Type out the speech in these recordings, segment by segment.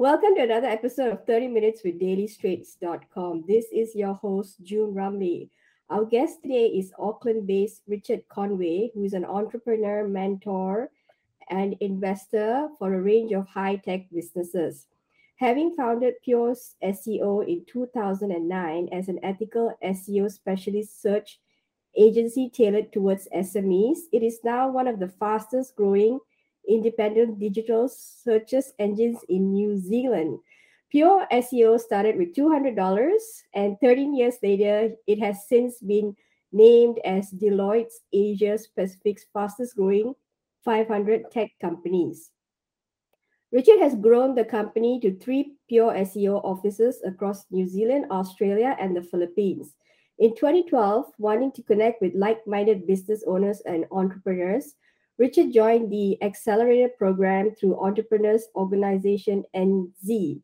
Welcome to another episode of 30 Minutes with DailyStraits.com. This is your host, June Rumley. Our guest today is Auckland based Richard Conway, who is an entrepreneur, mentor, and investor for a range of high tech businesses. Having founded Pure SEO in 2009 as an ethical SEO specialist search agency tailored towards SMEs, it is now one of the fastest growing independent digital searches engines in New Zealand. Pure SEO started with $200, and 13 years later, it has since been named as Deloitte's Asia Pacific's fastest growing 500 tech companies. Richard has grown the company to three Pure SEO offices across New Zealand, Australia, and the Philippines. In 2012, wanting to connect with like minded business owners and entrepreneurs, Richard joined the accelerator program through Entrepreneurs Organization NZ.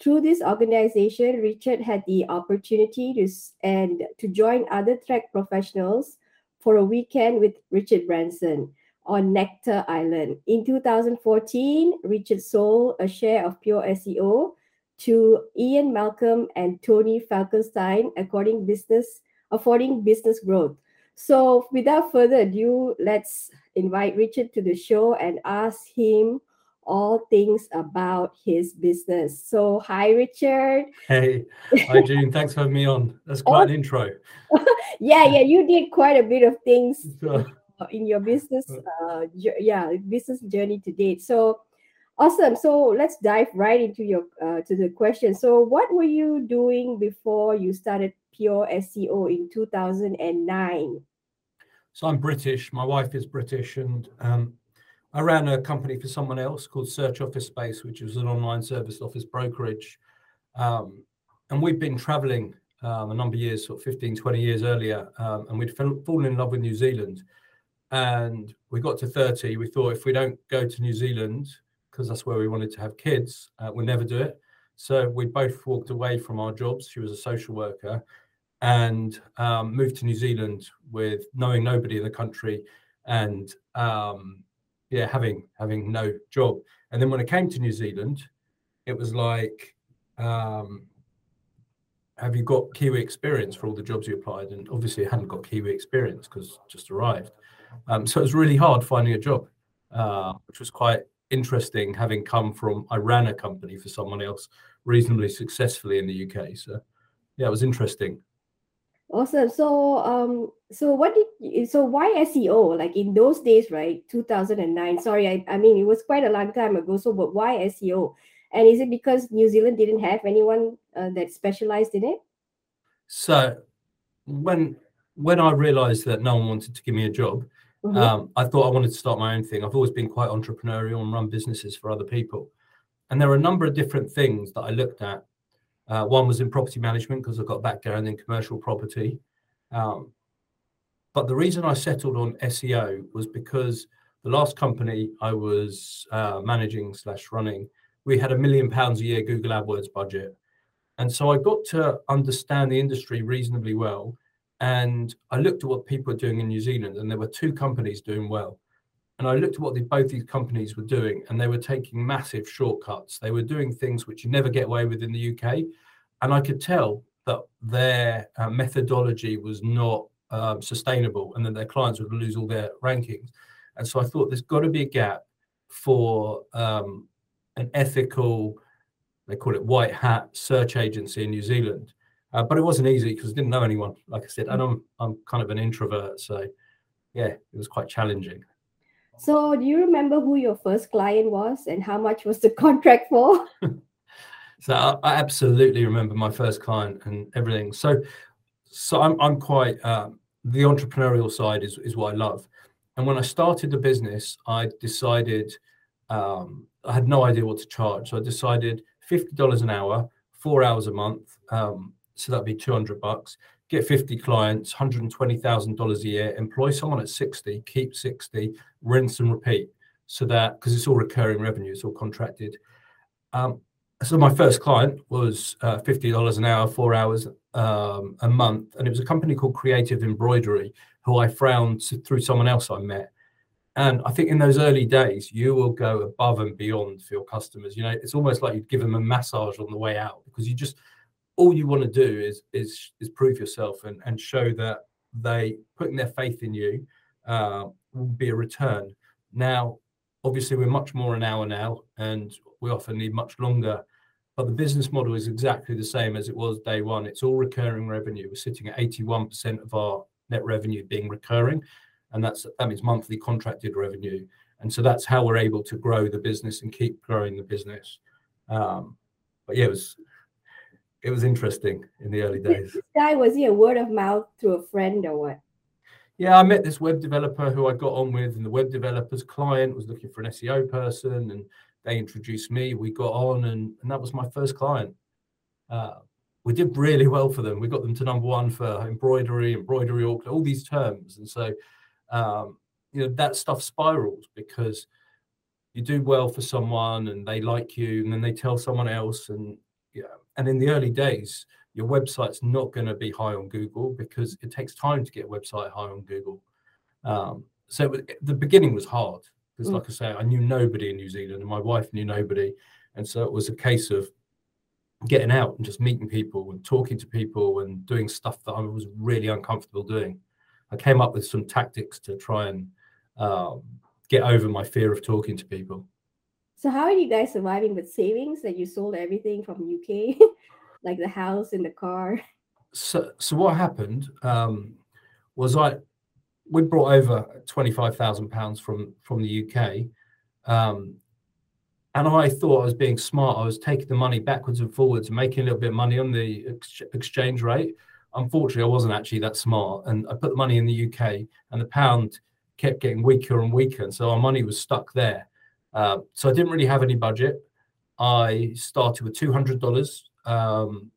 Through this organization, Richard had the opportunity to and to join other tech professionals for a weekend with Richard Branson on Necker Island. In 2014, Richard sold a share of Pure SEO to Ian Malcolm and Tony Falkenstein, according business affording business growth. So, without further ado, let's invite Richard to the show and ask him all things about his business. So, hi, Richard. Hey, hi, June. Thanks for having me on. That's quite oh. an intro. yeah, yeah, you did quite a bit of things in your business, uh, yeah, business journey to date. So, awesome. So, let's dive right into your uh, to the question. So, what were you doing before you started Pure SEO in 2009? So I'm British. My wife is British, and um, I ran a company for someone else called Search Office Space, which was an online service office brokerage. Um, and we've been traveling um, a number of years, sort of 15, 20 years earlier, um, and we'd fallen in love with New Zealand. And we got to 30. We thought if we don't go to New Zealand, because that's where we wanted to have kids, uh, we'll never do it. So we both walked away from our jobs. She was a social worker and um, moved to New Zealand with knowing nobody in the country and um, yeah, having having no job. And then when I came to New Zealand, it was like, um, have you got Kiwi experience for all the jobs you applied? And obviously, I hadn't got Kiwi experience because just arrived. Um, so it was really hard finding a job, uh, which was quite interesting having come from I ran a company for someone else reasonably successfully in the UK. So yeah, it was interesting. Awesome. So, um, so what did you, so why SEO? Like in those days, right? 2009. Sorry, I, I mean it was quite a long time ago. So, but why SEO? And is it because New Zealand didn't have anyone uh, that specialized in it? So, when when I realized that no one wanted to give me a job, mm-hmm. um, I thought I wanted to start my own thing. I've always been quite entrepreneurial and run businesses for other people. And there are a number of different things that I looked at uh, one was in property management because I've got background in commercial property. Um, but the reason I settled on SEO was because the last company I was uh, managing slash running, we had a million pounds a year Google AdWords budget. And so I got to understand the industry reasonably well. And I looked at what people are doing in New Zealand, and there were two companies doing well and I looked at what the, both these companies were doing, and they were taking massive shortcuts. They were doing things which you never get away with in the UK, and I could tell that their uh, methodology was not um, sustainable, and that their clients would lose all their rankings. And so I thought there's got to be a gap for um, an ethical, they call it white hat search agency in New Zealand. Uh, but it wasn't easy because I didn't know anyone, like I said, and I'm I'm kind of an introvert, so yeah, it was quite challenging. So, do you remember who your first client was and how much was the contract for? so, I, absolutely remember my first client and everything. So, so I'm I'm quite um, the entrepreneurial side is is what I love. And when I started the business, I decided um, I had no idea what to charge. So I decided fifty dollars an hour, four hours a month. Um, so that'd be two hundred bucks get 50 clients, $120,000 a year, employ someone at 60, keep 60, rinse and repeat. So that, because it's all recurring revenue, it's all contracted. Um, so my first client was uh, $50 an hour, four hours um, a month. And it was a company called Creative Embroidery, who I found through someone else I met. and I think in those early days, you will go above and beyond for your customers. You know, it's almost like you'd give them a massage on the way out because you just all you want to do is is is prove yourself and and show that they putting their faith in you uh, will be a return. Now, obviously, we're much more an hour now, and we often need much longer. But the business model is exactly the same as it was day one. It's all recurring revenue. We're sitting at 81% of our net revenue being recurring and that's that means monthly contracted revenue. And so that's how we're able to grow the business and keep growing the business. Um, but yeah, it was it was interesting in the early days. This guy was he a word of mouth through a friend or what? Yeah, I met this web developer who I got on with, and the web developer's client was looking for an SEO person, and they introduced me. We got on, and, and that was my first client. Uh, we did really well for them. We got them to number one for embroidery, embroidery, all these terms, and so um, you know that stuff spirals because you do well for someone and they like you and then they tell someone else and and in the early days your website's not going to be high on google because it takes time to get a website high on google um, so the beginning was hard because mm. like i say i knew nobody in new zealand and my wife knew nobody and so it was a case of getting out and just meeting people and talking to people and doing stuff that i was really uncomfortable doing I came up with some tactics to try and um, get over my fear of talking to people. So how are you guys surviving with savings that you sold everything from UK, like the house and the car? So, so what happened um, was I we brought over twenty five thousand pounds from from the UK, um, and I thought I was being smart. I was taking the money backwards and forwards making a little bit of money on the ex- exchange rate unfortunately, I wasn't actually that smart, and I put the money in the UK, and the pound kept getting weaker and weaker, and so our money was stuck there. Uh, so I didn't really have any budget. I started with two hundred dollars, um,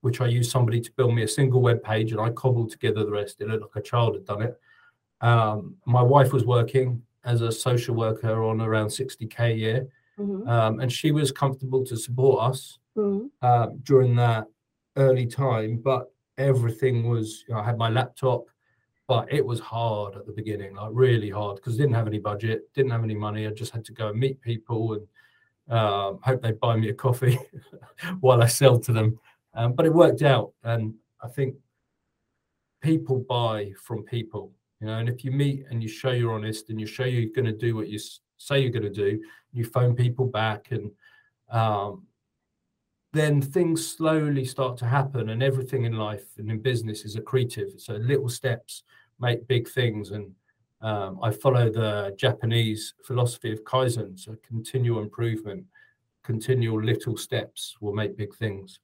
which I used somebody to build me a single web page, and I cobbled together the rest. It looked like a child had done it. Um, my wife was working as a social worker on around sixty k a year, mm-hmm. um, and she was comfortable to support us mm-hmm. uh, during that early time. But everything was you know, I had my laptop, but it was hard at the beginning, like really hard because didn't have any budget, didn't have any money. I just had to go and meet people and um, hope they'd buy me a coffee while I sell to them. Um, but it worked out, and I think people buy from people, you know. And if you meet and you show you're honest and you show you're going to do what you say you're going to do, you phone people back and um, then things slowly start to happen and everything in life and in business is accretive. So little steps make big things. And um, i follow the japanese philosophy of kaizen. So continual improvement continual little steps will make big things.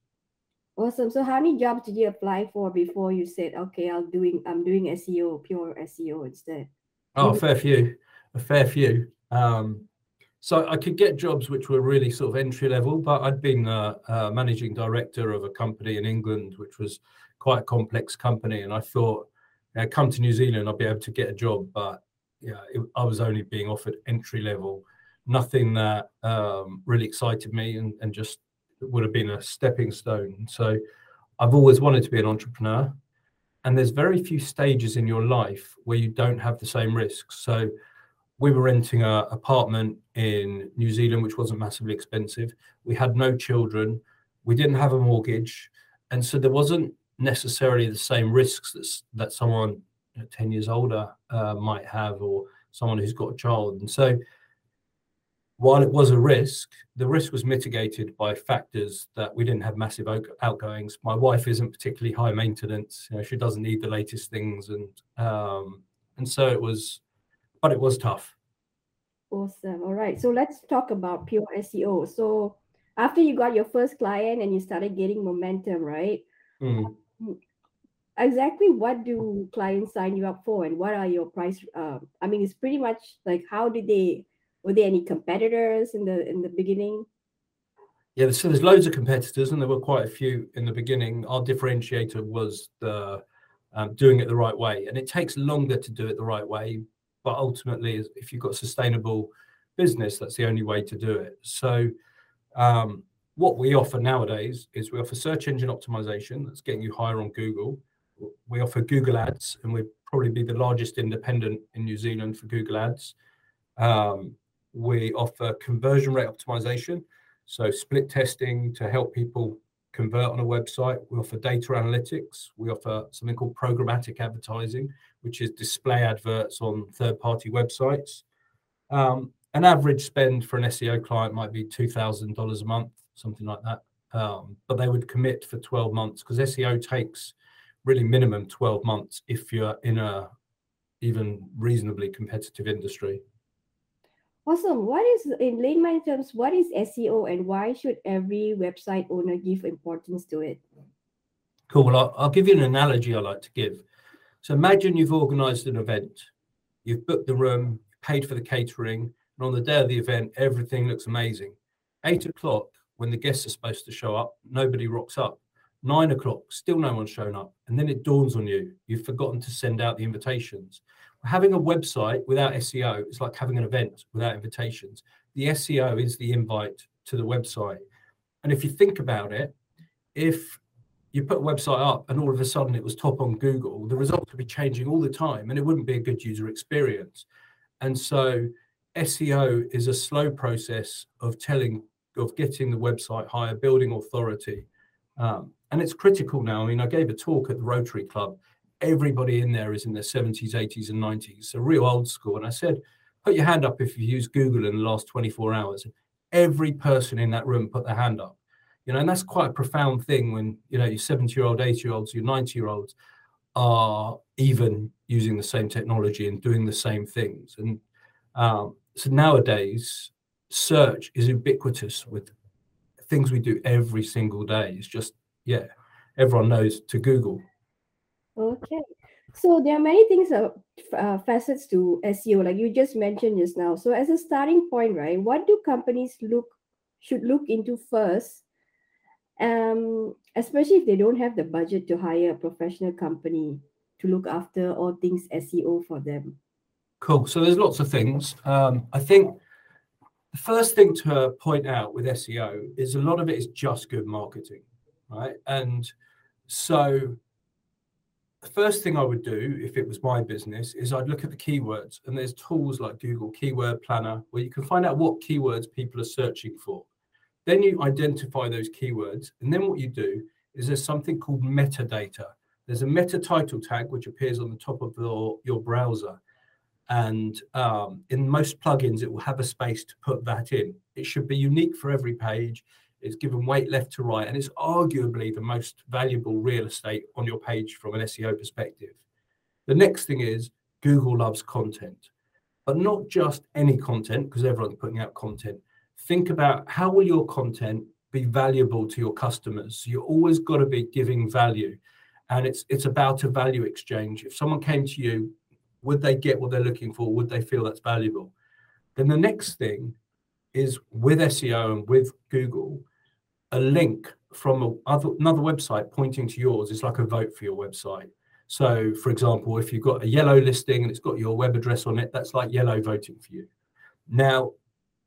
Awesome. So how many jobs did you apply for before you said okay i'm doing i'm doing seo pure seo instead? Oh a fair few. A fair few. Um, so I could get jobs which were really sort of entry level, but I'd been a, a, managing director of a company in England, which was quite a complex company, and I thought, you know, come to New Zealand, I'll be able to get a job, but yeah, I was only being offered entry level, nothing that um, really excited me, and, and just would have been a stepping stone. So I've always wanted to be an entrepreneur, and there's very few stages in your life where you don't have the same risks. So we were renting an apartment in New Zealand, which wasn't massively expensive. We had no children. We didn't have a mortgage. And so there wasn't necessarily the same risks that, that someone you know, 10 years older uh, might have or someone who's got a child. And so while it was a risk, the risk was mitigated by factors that we didn't have massive outgoings. My wife isn't particularly high maintenance. You know, she doesn't need the latest things. And, um, and so it was, but it was tough. Awesome. All right. So let's talk about pure SEO. So after you got your first client and you started getting momentum, right? Mm. Exactly what do clients sign you up for and what are your price? Uh, I mean, it's pretty much like how did they were there any competitors in the in the beginning? Yeah, so there's loads of competitors, and there were quite a few in the beginning. Our differentiator was the um, doing it the right way, and it takes longer to do it the right way but ultimately if you've got sustainable business that's the only way to do it so um, what we offer nowadays is we offer search engine optimization that's getting you higher on google we offer google ads and we'd probably be the largest independent in new zealand for google ads Um, we offer conversion rate optimization, so split testing to help people convert on a website. We offer data analytics. We offer something called programmatic advertising, which is display adverts on third-party websites. Um, an average spend for an SEO client might be $2,000 a month, something like that. Um, but they would commit for 12 months because SEO takes really minimum 12 months if you're in a even reasonably competitive industry. Awesome. What is, in layman terms, what is SEO and why should every website owner give importance to it? Cool. Well, I'll, I'll give you an analogy I like to give. So imagine you've organized an event, you've booked the room, paid for the catering, and on the day of the event, everything looks amazing. Eight o'clock, when the guests are supposed to show up, nobody rocks up. Nine o'clock, still no one's shown up. And then it dawns on you, you've forgotten to send out the invitations. Having a website without SEO is like having an event without invitations. The SEO is the invite to the website. And if you think about it, if you put a website up and all of a sudden it was top on Google, the results would be changing all the time and it wouldn't be a good user experience. And so SEO is a slow process of telling, of getting the website higher, building authority. Um, and it's critical now. I mean, I gave a talk at the Rotary Club. Everybody in there is in their 70s, 80s, and 90s, so real old school. And I said, put your hand up if you've used Google in the last 24 hours. Every person in that room put their hand up. You know, and that's quite a profound thing when, you know, your 70 year old, 80 year olds, your 90 year olds are even using the same technology and doing the same things. And um, so nowadays, search is ubiquitous with things we do every single day. It's just, yeah, everyone knows to Google. Okay. So there are many things, uh, uh, facets to SEO, like you just mentioned just now. So as a starting point, right, what do companies look should look into first, um, especially if they don't have the budget to hire a professional company to look after all things SEO for them? Cool. So there's lots of things. Um, I think the first thing to point out with SEO is a lot of it is just good marketing, right? And so the first thing I would do if it was my business is I'd look at the keywords, and there's tools like Google Keyword Planner where you can find out what keywords people are searching for. Then you identify those keywords, and then what you do is there's something called metadata. There's a meta title tag which appears on the top of your, your browser. And um, in most plugins, it will have a space to put that in. It should be unique for every page. It's given weight left to right, and it's arguably the most valuable real estate on your page from an SEO perspective. The next thing is Google loves content, but not just any content, because everyone's putting out content. Think about how will your content be valuable to your customers. You always got to be giving value, and it's it's about a value exchange. If someone came to you would they get what they're looking for? Would they feel that's valuable? Then the next thing is with SEO and with Google, a link from a other, another website pointing to yours is like a vote for your website. So, for example, if you've got a yellow listing and it's got your web address on it, that's like yellow voting for you. Now,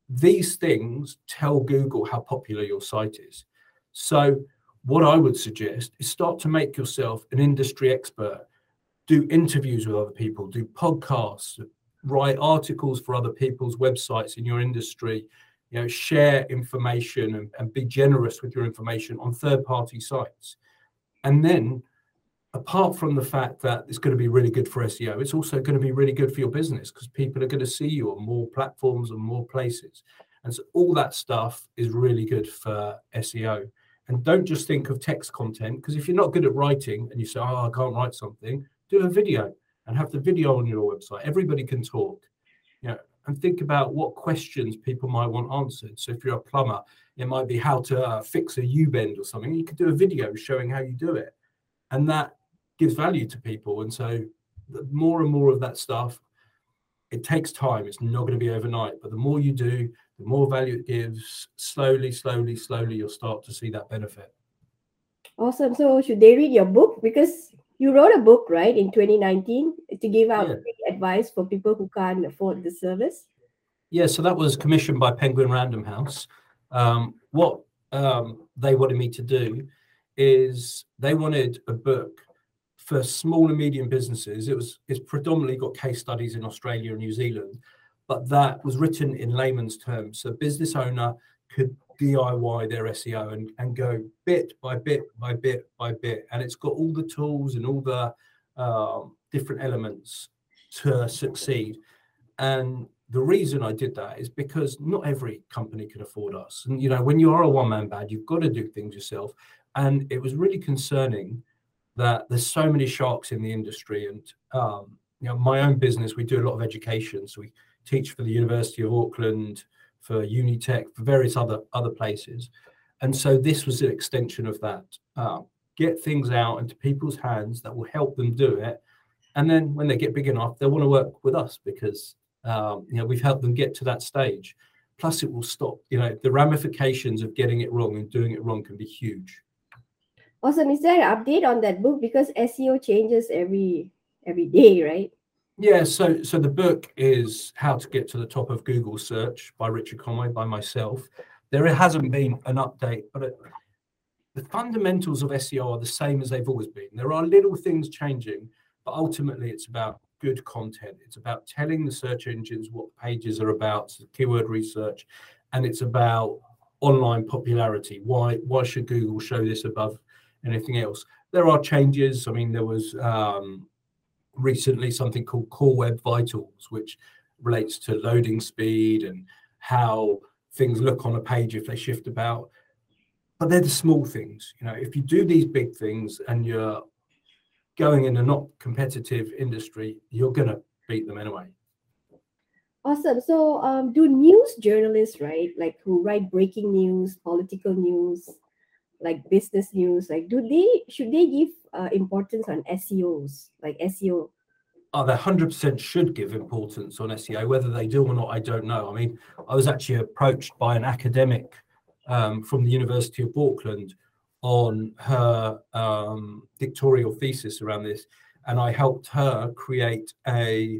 these things tell Google how popular your site is. So, what I would suggest is start to make yourself an industry expert do interviews with other people, do podcasts, write articles for other people's websites in your industry, you know, share information and, and be generous with your information on third-party sites. And then apart from the fact that it's going to be really good for SEO, it's also going to be really good for your business because people are going to see you on more platforms and more places. And so all that stuff is really good for SEO. And don't just think of text content because if you're not good at writing and you say, oh, I can't write something, do a video and have the video on your website. Everybody can talk. You know, and think about what questions people might want answered. So if you're a plumber, it might be how to uh, fix a U-bend or something. You could do a video showing how you do it, and that gives value to people. And so, the more and more of that stuff, it takes time. It's not going to be overnight, but the more you do, the more value it gives. Slowly, slowly, slowly, you'll start to see that benefit. Awesome. So should they read your book because you wrote a book, right, in 2019 to give out yeah. advice for people who can't afford the service? Yeah, so that was commissioned by Penguin Random House. Um, what um, they wanted me to do is they wanted a book for small and medium businesses. It was it's predominantly got case studies in Australia and New Zealand, but that was written in layman's terms. So business owner could DIY their SEO and, and go bit by bit by bit by bit. And it's got all the tools and all the um, different elements to succeed. And the reason I did that is because not every company can afford us. And you know, when you are a one-man band, you've got to do things yourself. And it was really concerning that there's so many sharks in the industry. And um, you know, my own business, we do a lot of education. So we teach for the University of Auckland, for Unitec, for various other other places. And so this was an extension of that. Uh, get things out into people's hands that will help them do it. And then when they get big enough, they'll want to work with us because um, you know, we've helped them get to that stage. Plus, it will stop. You know, the ramifications of getting it wrong and doing it wrong can be huge. Awesome. Is there an update on that book? Because SEO changes every every day, right? Yeah. So, so the book is How to Get to the Top of Google Search by Richard Conway by myself. There hasn't been an update, but it, the fundamentals of SEO are the same as they've always been. There are little things changing, but ultimately it's about good content. It's about telling the search engines what pages are about, so keyword research, and it's about online popularity. Why why should Google show this above anything else? There are changes. I mean, there was um, recently something called Core Web Vitals, which relates to loading speed and how things look on a page if they shift about. But they're the small things. You know, if you do these big things and you're going in a not competitive industry, you're going to beat them anyway. Awesome. So, um, do news journalists, right, like who write breaking news, political news, like business news, like do they should they give uh, importance on SEOs, like SEO? Oh, they hundred percent should give importance on SEO. Whether they do or not, I don't know. I mean, I was actually approached by an academic um, from the University of Auckland on her um, thesis around this, and I helped her create a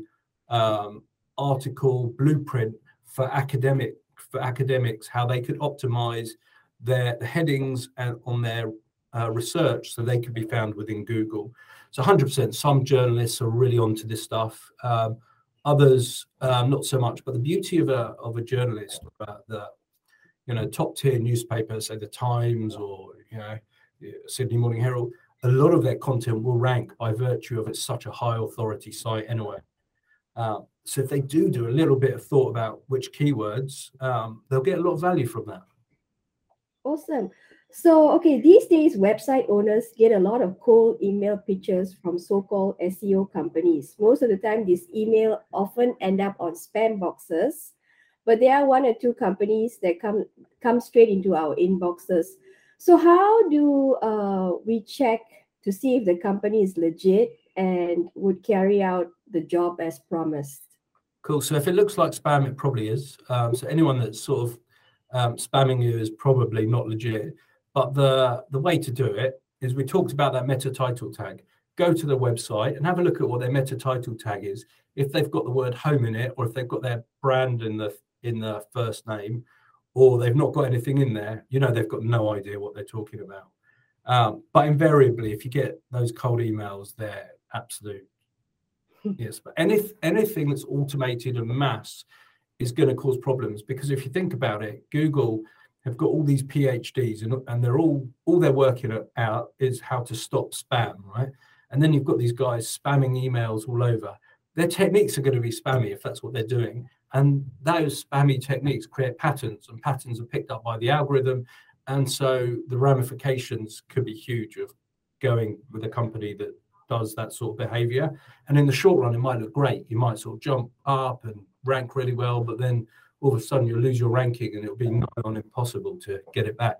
um, article blueprint for academic for academics how they could optimize their headings and on their uh, research so they could be found within Google. So 100%. Some journalists are really onto this stuff. Um, others um, not so much. But the beauty of a of a journalist, uh, the you know top tier newspapers, say the Times or you know, Sydney Morning Herald, a lot of their content will rank by virtue of it's such a high authority site anyway. Uh, so if they do do a little bit of thought about which keywords, um, they'll get a lot of value from that. Awesome. So, okay, these days website owners get a lot of cold email pitches from so-called SEO companies. Most of the time, these email often end up on spam boxes, but there are one or two companies that come come straight into our inboxes. So how do uh, we check to see if the company is legit and would carry out the job as promised? Cool. So if it looks like spam, it probably is. Um, so anyone that's sort of um, spamming you is probably not legit. But the the way to do it is we talked about that meta title tag. Go to the website and have a look at what their meta title tag is. If they've got the word home in it, or if they've got their brand in the in the first name, or they've not got anything in there, you know they've got no idea what they're talking about. Um, but invariably, if you get those cold emails, they're absolute yes. But any, anything that's automated and mass is going to cause problems because if you think about it, Google have got all these PhDs and, and they're all all they're working out is how to stop spam, right? And then you've got these guys spamming emails all over. Their techniques are going to be spammy if that's what they're doing. And those spammy techniques create patterns, and patterns are picked up by the algorithm. And so the ramifications could be huge of going with a company that does that sort of behavior. And in the short run, it might look great. You might sort of jump up and rank really well, but then all of a sudden you'll lose your ranking and it'll be nigh on impossible to get it back.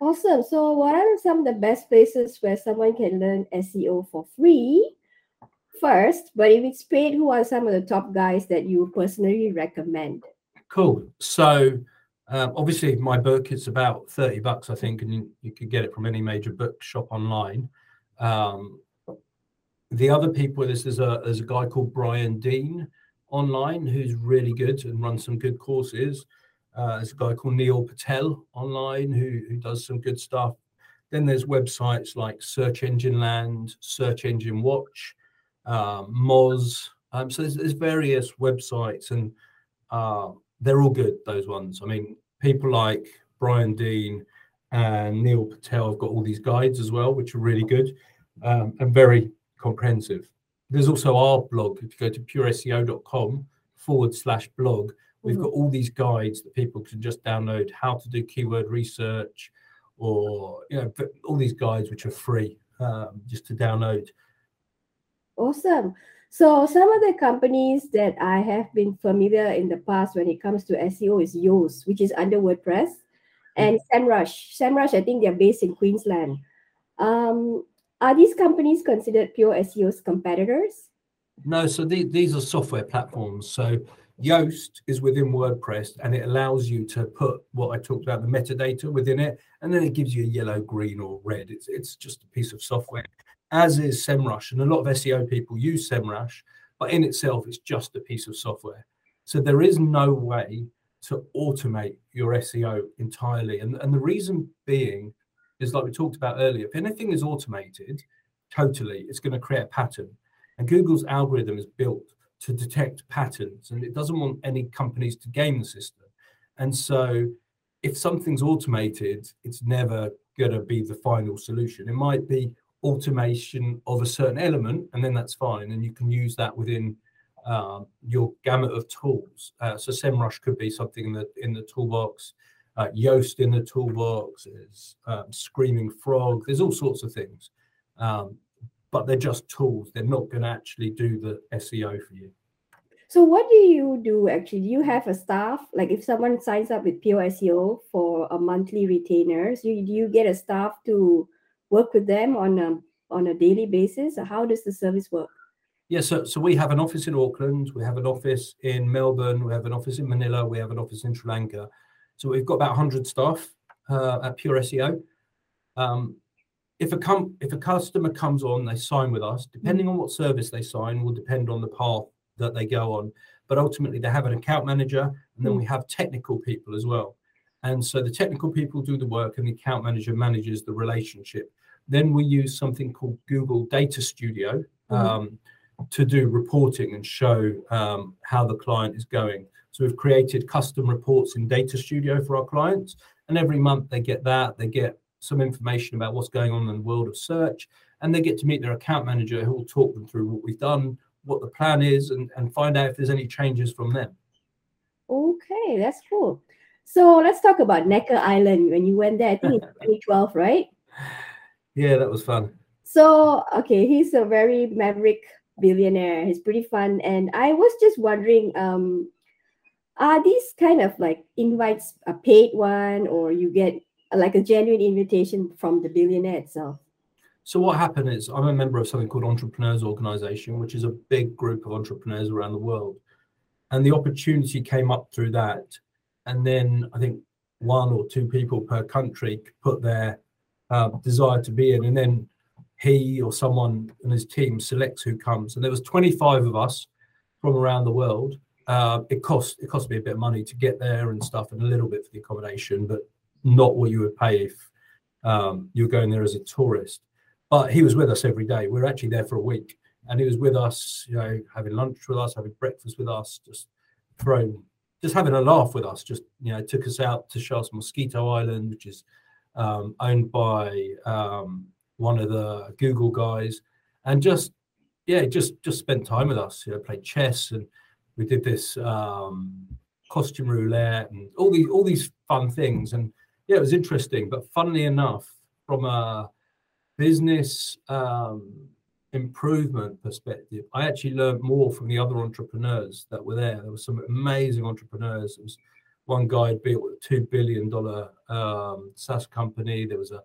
Awesome. So, what are some of the best places where someone can learn SEO for free? first, but if it's paid, who are some of the top guys that you personally recommend? Cool. So um, obviously, my book is about thirty bucks, I think, and you, you could get it from any major bookshop online. Um, the other people, there's, there's a there's a guy called Brian Dean online who's really good and runs some good courses. Uh, there's a guy called Neil Patel online who who does some good stuff. Then there's websites like Search Engine Land, Search Engine Watch, uh, Moz, Um, so there's, there's various websites, and uh, they're all good. Those ones. I mean, people like Brian Dean and Neil Patel have got all these guides as well, which are really good um, and very comprehensive. There's also our blog. If you go to pureseo.com forward slash blog, we've Mhm. got all these guides that people can just download how to do keyword research or you know all these guides which are free um, just to download Awesome. So some of the companies that I have been familiar in the past when it comes to SEO is Yoast, which is under WordPress, and SEMrush. SEMrush, I think they're based in Queensland. Um, are these companies considered pure SEO's competitors? no so the, these are software platforms. So yoast is within wordpress and it allows you to put what i talked about the metadata within it and then it gives you a yellow green or red. It's, it's just a piece of software as is semrush. And a lot of seo people use semrush but in itself it's just a piece of software. So there is no way to automate your seo entirely. And, and the reason being is like we talked about earlier if anything is automated totally it's going to create a pattern and Google's algorithm is built to detect patterns and it doesn't want any companies to game the system. And so if something's automated, it's never going to be the final solution. It might be automation of a certain element, and then that's fine. And you can use that within um, your gamut of tools. Uh, so SEMrush could be something in the in the toolbox. Uh, Yoast in the toolbox is um, Screaming Frog. There's all sorts of things. Um, but they're just tools. They're not going to actually do the SEO for you. So what do you do actually? Do you have a staff? Like if someone signs up with Pure SEO for a monthly retainer, so you, do you get a staff to work with them on a on a daily basis? Or how does the service work? Yeah, so so we have an office in Auckland, we have an office in Melbourne, we have an office in Manila, we have an office in Sri Lanka. So we've got about 100 staff uh, at Pure SEO. Um, if a com- if a customer comes on, they sign with us. Depending on what service they sign, will depend on the path that they go on. But ultimately, they have an account manager, and then we have technical people as well. And so the technical people do the work, and the account manager manages the relationship. Then we use something called Google Data Studio um, to do reporting and show um, how the client is going. So we've created custom reports in Data Studio for our clients, and every month they get that. They get some information about what's going on in the world of search, and they get to meet their account manager who will talk them through what we've done, what the plan is, and, and find out if there's any changes from them. Okay, that's cool. So let's talk about Necker Island. When you went there, I think in 2012, right? Yeah, that was fun. So, okay, he's a very maverick billionaire. He's pretty fun. And I was just wondering, um, are these kind of like invites a paid one or you get uh, like a genuine invitation from the billionaire itself? So what happened is I'm a member of something called Entrepreneurs Organization, which is a big group of entrepreneurs around the world. And the opportunity came up through that. And then I think one or two people per country put their uh, desire to be in. And then he or someone and his team selects who comes. And there was 25 of us from around the world. Uh, it cost it cost me a bit of money to get there and stuff, and a little bit for the accommodation, but not what you would pay if um, you were going there as a tourist but he was with us every day. We were actually there for a week, and he was with us, you know, having lunch with us, having breakfast with us, just throwing, just having a laugh with us. Just you know, took us out to us Mosquito Island, which is um, owned by um, one of the Google guys, and just yeah, just just spent time with us. You know, played chess, and we did this um, costume roulette, and all these all these fun things. And yeah, it was interesting. But funnily enough, from a business um, improvement perspective, I actually learned more from the other entrepreneurs that were there. There were some amazing entrepreneurs. There was one guy built a two billion dollar um, SaaS company. There was a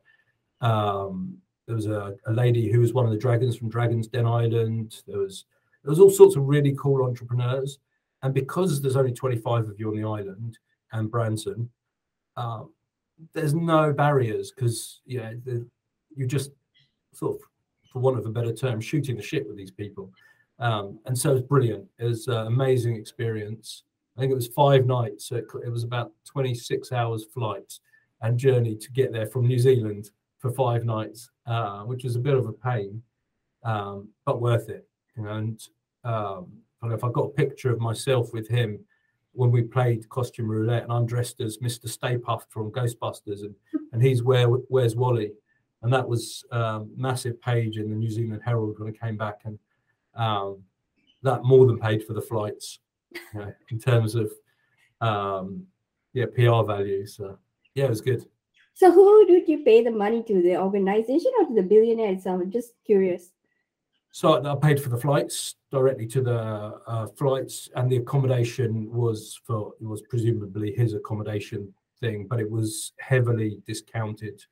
um, there was a, a, lady who was one of the dragons from Dragons Den Island. There was there was all sorts of really cool entrepreneurs. And because there's only 25 of you on the island and Branson, uh, there's no barriers because yeah, the, you just sort of, for want of a better term, shooting the shit with these people. Um, and so it's brilliant. It was an amazing experience. I think it was five nights. So it, it was about 26 hours flight and journey to get there from New Zealand for five nights, uh, which was a bit of a pain, um, but worth it. You know, and um, if I got a picture of myself with him when we played costume roulette, and I'm dressed as Mr. Stay Puft from Ghostbusters, and and he's where where's Wally, and that was um, massive page in the New Zealand Herald when I came back, and um, that more than paid for the flights you know, in terms of um, yeah PR value. So yeah, it was good. So who did you pay the money to? The organization or to the billionaire itself? I'm just curious. So I paid for the flights directly to the uh, flights, and the accommodation was for it was presumably his accommodation thing, but it was heavily discounted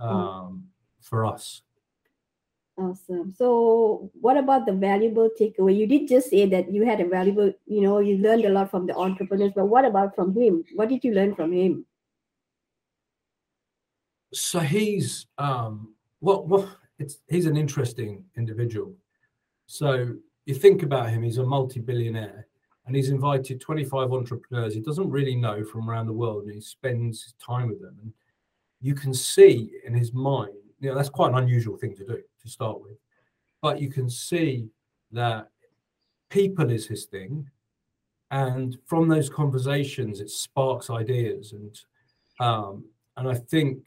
um, mm. for us. Awesome. So, what about the valuable takeaway? You did just say that you had a valuable, you know, you learned a lot from the entrepreneurs, but what about from him? What did you learn from him? So he's um well, well it's he's an interesting individual. So you think about him, he's a multi-billionaire and he's invited 25 entrepreneurs he doesn't really know from around the world and he spends his time with them. And you can see in his mind, you know, that's quite an unusual thing to do to start with. But you can see that people is his thing. And from those conversations, it sparks ideas. And um, and I think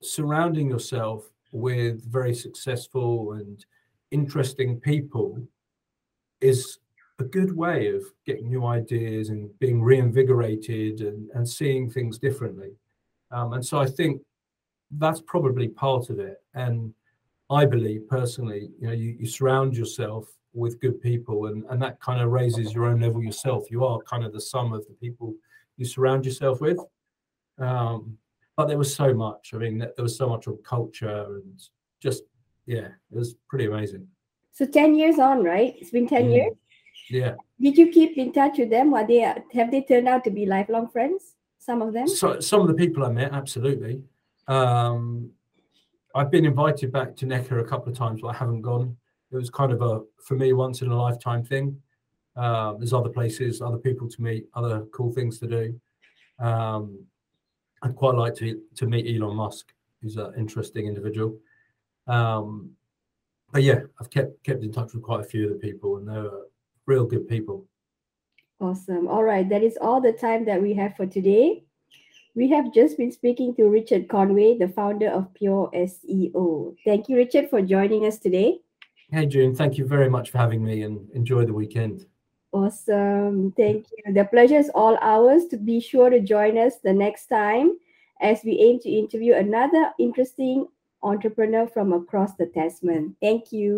surrounding yourself with very successful and interesting people is a good way of getting new ideas and being reinvigorated and, and seeing things differently. Um, and so I think that's probably part of it. And I believe personally, you know, you, you surround yourself with good people and, and that kind of raises your own level yourself. You are kind of the sum of the people you surround yourself with. Um, but there was so much. I mean, there was so much of culture and just, yeah, it was pretty amazing. So 10 years on, right? It's been 10 mm. years? Yeah. Did you keep in touch with them? Are they, have they turned out to be lifelong friends? Some of them? So, some of the people I met, absolutely. Um, I've been invited back to Necker a couple of times, but I haven't gone. It was kind of a, for me, once in a lifetime thing. Uh, there's other places, other people to meet, other cool things to do. Um, I'd quite like to to meet Elon Musk, who's an interesting individual. Um, but yeah, I've kept kept in touch with quite a few of the people, and they're real good people. Awesome. All right, that is all the time that we have for today. We have just been speaking to Richard Conway, the founder of Pure SEO. Thank you, Richard, for joining us today. Hey, June. Thank you very much for having me and enjoy the weekend. Awesome. Thank you. The pleasure is all ours. To be sure to join us the next time as we aim to interview another interesting entrepreneur from across the Tasman. Thank you.